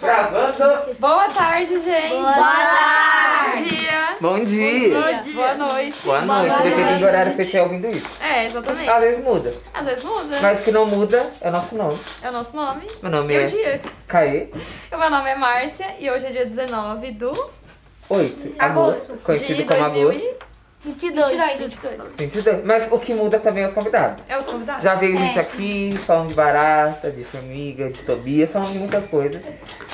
Gravando. Boa tarde, gente. Boa tarde. Bom dia. Bom dia. Boa noite. Boa noite. Dependendo do horário que você estiver ouvindo isso. É, exatamente. Às vezes muda. Às vezes muda. Mas o que não muda é o nosso nome. É o nosso nome. Meu nome E o é dia. Caê. O meu nome é Márcia e hoje é dia 19 do 8. Agosto. Conhecido de como 2000 agosto. e... 22. 22. Mas o que muda também é os convidados. É os convidados? Já veio gente aqui falando de barata, de formiga, de Tobias, falando de muitas coisas.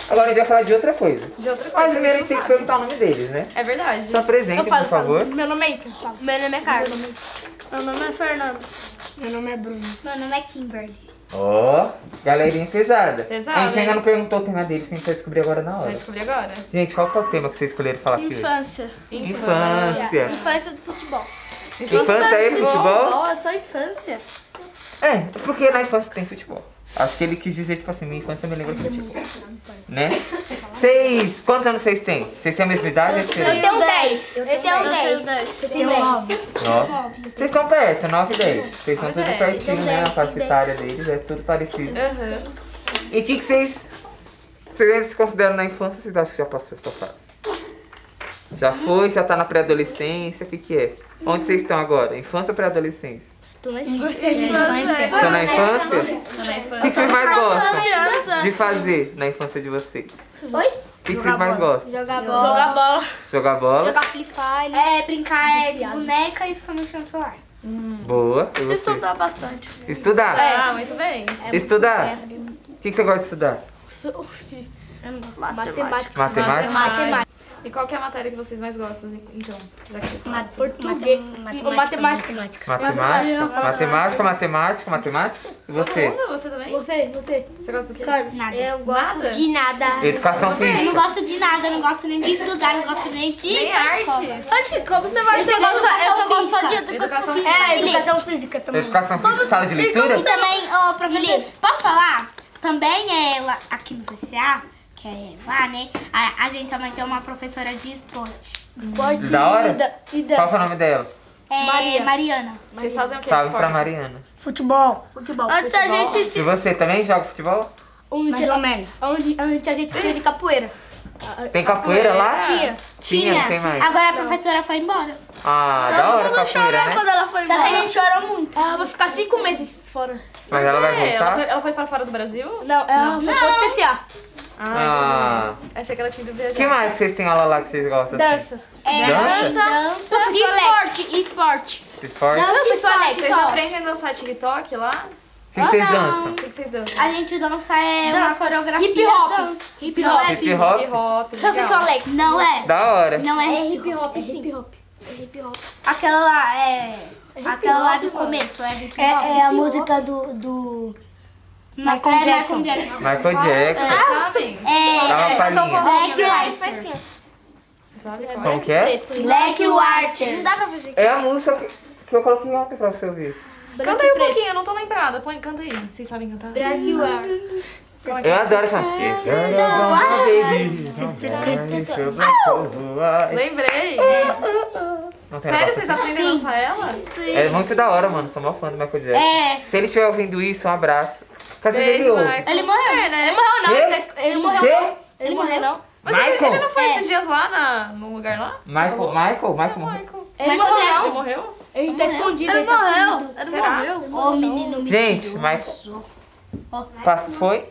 Agora a gente vai falar de outra coisa. De outra coisa. Mas primeiro a gente tem que perguntar o nome deles, né? É verdade. Então apresente, por favor. Meu nome é fala. Meu nome é Carlos. Meu nome é Fernando. Meu nome é Bruno. Meu nome é Kimberly. Ó, galerinha pesada. Pesada, A gente ainda não perguntou o tema deles, que a gente vai descobrir agora na Vai hora. descobrir agora. Gente, qual que é o tema que vocês escolheram falar aqui hoje? Infância. Infância. Infância do futebol. Infância e futebol? É só infância. É, porque na infância tem futebol. Acho que ele quis dizer, tipo assim, minha infância me lembra de futebol. Né? Vocês, quantos anos vocês têm? Vocês têm a mesma idade? Eu tenho 10. Eu tenho Eu 10. tenho 10. Eu tenho 10. Nove. Vocês estão perto, 9 e 10. Vocês são tudo pertinho, né? A faixa etária deles é tudo parecido. Aham. E o que, que vocês. Vocês se consideram na infância vocês acham que já passou essa fase? Já foi? Já tá na pré-adolescência? O que, que é? Onde vocês estão agora? Infância ou pré-adolescência? Tô na infância. Na infância? Tô na O que, infância. que vocês mais gostam de fazer na infância de vocês? Oi? O que, que vocês mais gostam? Jogar bola. Jogar bola. Jogar bola? Jogar Free Fire. É, brincar é, de boneca e ficar mexendo no celular. Boa. E você? Estudar bastante. Estudar? Ah, muito bem. Estudar? O que, que você gosta de estudar? Matemática. Matemática? Matemática. E qual que é a matéria que vocês mais gostam, então? Já que vocês assim? Português. Matemática. Matemática? Matemática, matemática, matemática? E você? Todo mundo? Você também? Você, você. Você gosta do quê? Nada. Eu gosto Nada? de nada. Educação Eu não física. gosto de nada, eu não gosto nem de estudar, não gosto nem de Nem arte. Oxi, como você vai Eu só gosto, eu só gosto só de educação Educação física É, educação física também. Educação física, sala de leitura? E também, ô, professor, posso falar? Também é lá, aqui no CCA, que é lá, né? A, a gente também tem uma professora de esporte. Esporte Da hora? e da- Qual da que é o nome dela? É Maria. Mariana. Vocês fazem o quê? Salve pra? Mariana. futebol. Futebol. Antes a gente E você também joga futebol? Mais ou menos. Onde, onde a gente tinha de capoeira. Tem capoeira lá? Tinha. Tinha, não tem mais. Agora a professora foi embora. Ah, da Todo hora mundo capoeira, chorou né? quando ela foi Só que a embora. gente chorou muito. Ela vai ficar cinco meses fora. Mas ela vai É, ela foi, voltar? ela foi para fora do Brasil? Não, ela foi pro CCA. Ah. Achei que ela tinha ido O viajar. que mais que vocês têm aula lá que vocês gostam? assim? Dança. É, Dança? dança, e esporte, esporte. Esporte? Dança e Alex, esporte Vocês só. aprendem a dançar TikTok lá? O que, que vocês dançam? O que, que vocês dançam? A gente dança é uma Dança. coreografia. Hip hop. dança. Hip hop. é Hip hop? Hip hop, Professor. Não é. Da hora. Não é hip hop, É sim. hip hop. É hip hop. Aquela lá é. Aquela lá do começo é hip hop. É, é a música do, do Michael é Jackson. Michael Jackson. Michael Jackson. Vocês sabem? É. Dá uma palhinha. Black Water. Vocês sabem qual é? Como que é? Black Water. Não dá pra fazer. É a música que, que eu coloquei ontem pra você ouvir. Canta aí um pouquinho, eu não tô lembrada. Põe, canta aí. Vocês sabem cantar? Black Water. Como é que Eu é? adoro essa. Lembrei. Não tem Sério, vocês aprendem a dançar ela? assim. É muito da hora, mano. Sou mó fã do Michael Jackson. É. Se ele estiver ouvindo isso, um abraço. Cadê ele Beijo? Michael. Ele morreu. É, né? Ele morreu não. Quê? Ele, tá- ele morreu Quê? não. Ele morreu não. Mas ele, Michael? ele não foi É. esses dias lá na, no lugar lá? Michael, Michael, Michael morreu. Michael. Ele Michael morreu Ele morreu? Ele tá escondido. Ele tá morreu. Ele Será? morreu. Ô, menino Gente. Michael. Ó. Passa, foi?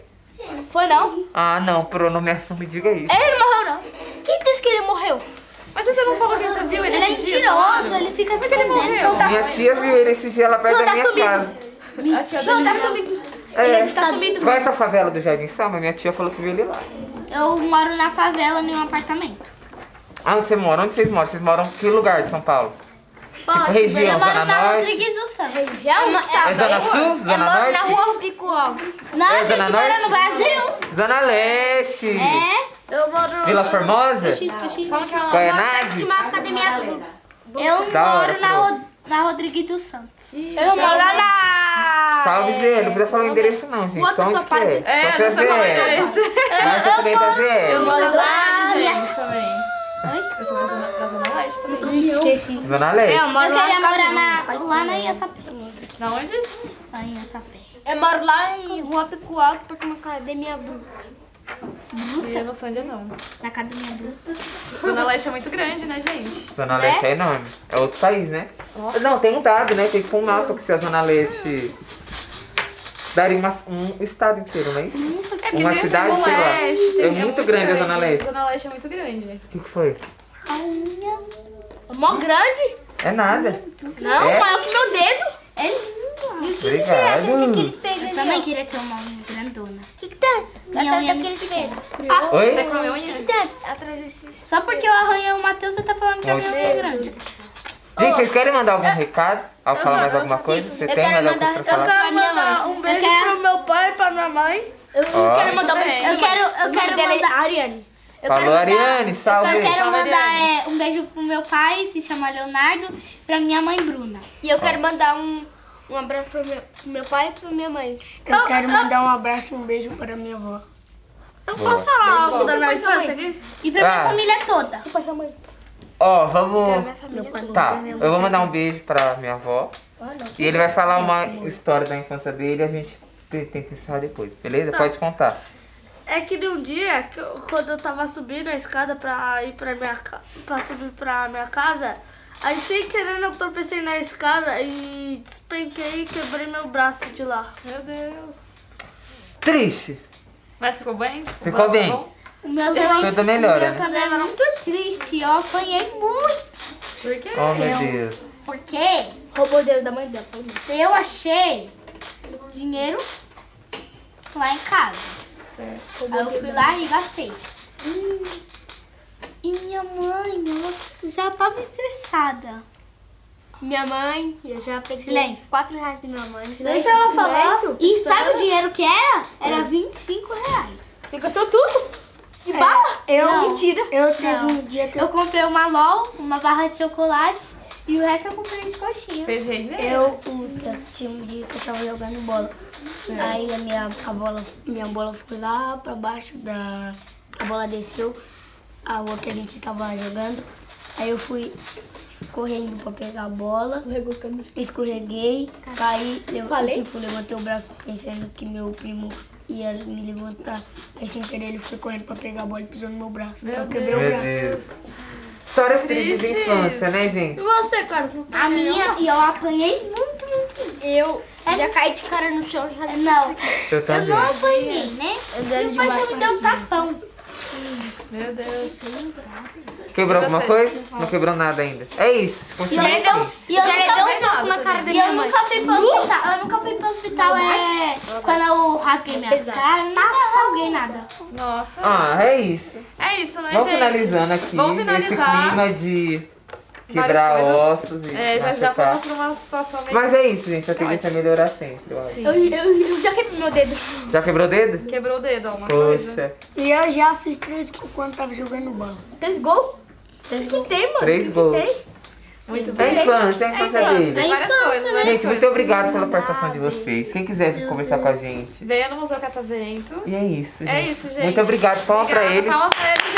Foi não. Ah, não, pronomeação me diga isso. Ele morreu não. Quem disse que ele morreu? Mas você não falou que você viu ele Ele é esses dias mentiroso, ele fica se ele morreu? escondendo. Minha tia viu ele esse dia lá perto Não, da tá minha casa. A tia Não, tá sumido. É, Ele está sumido. Qual é essa favela do Jardim Samba? Minha tia falou que viu ele lá. Eu moro na favela, em um apartamento. Ah, onde você mora? Onde vocês moram? Vocês moram em que lugar de São Paulo? Tipo região, eu moro Zona na Norte? Rodrigues do Santos. Região É Zona Sul? Eu Zona moro na Norte? rua Rubico Alves. Não, É a gente Zona mora Norte? no Brasil. Zona Leste! É. Eu moro... Vila Formosa? Como que é o Goianazes? uma academia Cruz. Eu moro na, pô. Ro na Rodrigues dos Santos. Eu moro lá na... Salve Zé, não precisa falar o endereço não, gente. Rua Só onde que é. É, Só não sei é é o endereço. Mas você também tá Zé. Eu moro lá, gente, também. Oi? Leste também. Esqueci. Zona Leste. É, eu moro Eu lá queria na morar na, lá na. Iasapé. Na onde? Lá em Iasapé. Eu moro lá em Rua Pico Alto porque é uma academia bruta. Não ia no Sandia, não. Na academia bruta. Zona Leste é muito grande, né, gente? Zona Leste é enorme. É outro país, né? Não, tem um dado, né? Tem que um mapa que se a Zona Leste daria uma- um estado inteiro, né? É porque Uma tem cidade, Zona sei lá. Leste, É muito grande a Zona Leste. Zona Leste é muito grande. O que, que foi? É mó grande? É nada. Não, É? maior que meu dedo. É lindo. Obrigado. Eu também queria ter uma unha grandona. O que, que tem? Minha unha é Atrás muito daqueles pequena. dedos. Oi? Você comeu unha? O que tem atrás desses? Só porque eu arranhei o Matheus, você tá falando que a minha unha é grande. Gente, vocês querem mandar algum recado? Ao falar mais alguma coisa? Você eu tem quero mais alguma mandar coisa pra recado falar? minha mãe. Um beijo quero- pro meu pai e pra minha mãe. Eu Ó. quero mandar um Também. Eu quero, eu quero é mandar. Ariane. Eu Falou, quero mandar- Ariane, salve. Eu quero Salve, mandar Ariane. é, um beijo pro meu pai, se chama Leonardo, pra minha mãe Bruna. E eu quero mandar um, um abraço pro meu, pro meu pai e pra minha mãe. Eu quero mandar um abraço e um beijo para minha avó. Boa. Falar algo da minha infância aqui? E pra minha Ah. família toda. Ó, vamos. Minha família toda. Tá, eu vou mandar um beijo pra minha avó. E ele vai falar uma história da infância dele e a gente te- tenta encerrar depois, beleza? Pode contar. É que num dia, que eu- quando eu tava subindo a escada pra ir pra minha pra subir pra minha casa, aí sem querer eu tropecei na escada e despenquei e quebrei meu braço de lá. Meu Deus. Triste. Mas ficou bem? Ficou bem. bom? O meu também, Tudo melhora, o meu né? é triste. Eu apanhei muito. Por quê? Oh, meu Deus. Porque Roubou o dedo da mãe dela. eu achei dinheiro lá em casa. Certo. Aí eu fui lá e gastei. E minha mãe, ela já tava estressada. Minha mãe, eu já peguei Silêncio. 4 reais de minha mãe. Deixa ela falar. E sabe o dinheiro que era? Era 25 reais. Você gastou tudo? De bala? Eu, Não. mentira. Eu teve Não. um dia que eu, Eu comprei uma LOL, uma barra de chocolate e o resto eu comprei de coxinha. Fez render? eu puta, tinha um dia que eu tava jogando bola. Aí a minha, a bola, minha bola foi lá pra baixo da. A bola desceu, a rua que a gente tava jogando. Aí eu fui correndo pra pegar a bola. Escorreguei, caí, eu, Falei? tipo, levantei o braço pensando que meu primo ia me levantar. Aí sem querer ele foi correndo pra pegar a bola e pisou no meu braço. Meu eu quebrei o Meu braço. Deus. Histórias tristes de infância, né, gente? E você, cara? Você tá A minha, e eu apanhei muito, muito. Eu já caí de cara no chão. Já Não, Eu eu não apanhei, né? Meu pai só me deu um tapão. Meu Deus. Quebrou alguma coisa? Não quebrou nada ainda. É isso. E eu, Continua levei assim. um, e eu já nunca levei fui um soco na cara da E minha eu mãe. nunca fui pro hospital. Eu nunca fui pro hospital, é... Quando eu rasguei minha cara, eu nunca rasguei nada. Nossa. Ah, é isso. É isso, né, Vamos gente? finalizando aqui Vamos finalizar. clima de quebrar ossos e É, já, já machucar. uma situação meio... Mas é isso, gente. A tendência é melhorar sempre. eu acho. Sim. Eu, eu, eu já quebrei meu dedo. Já quebrou o dedo? Quebrou o dedo, ó, uma coisa. Poxa. E eu já fiz três gols quando tava jogando bola. Três gols? Três Que tem, mano? Três Que gols. tem? Muito É bem. a infância, é a infância dele. Tem várias coisas, várias Gente, muito coisas. obrigado pela participação de vocês. Quem quiser vir conversar com a gente. Venha no Museu Catavento. E é isso, gente. É isso, gente. Muito obrigado. Palma pra Obrigada, ele. Palmas pra ele,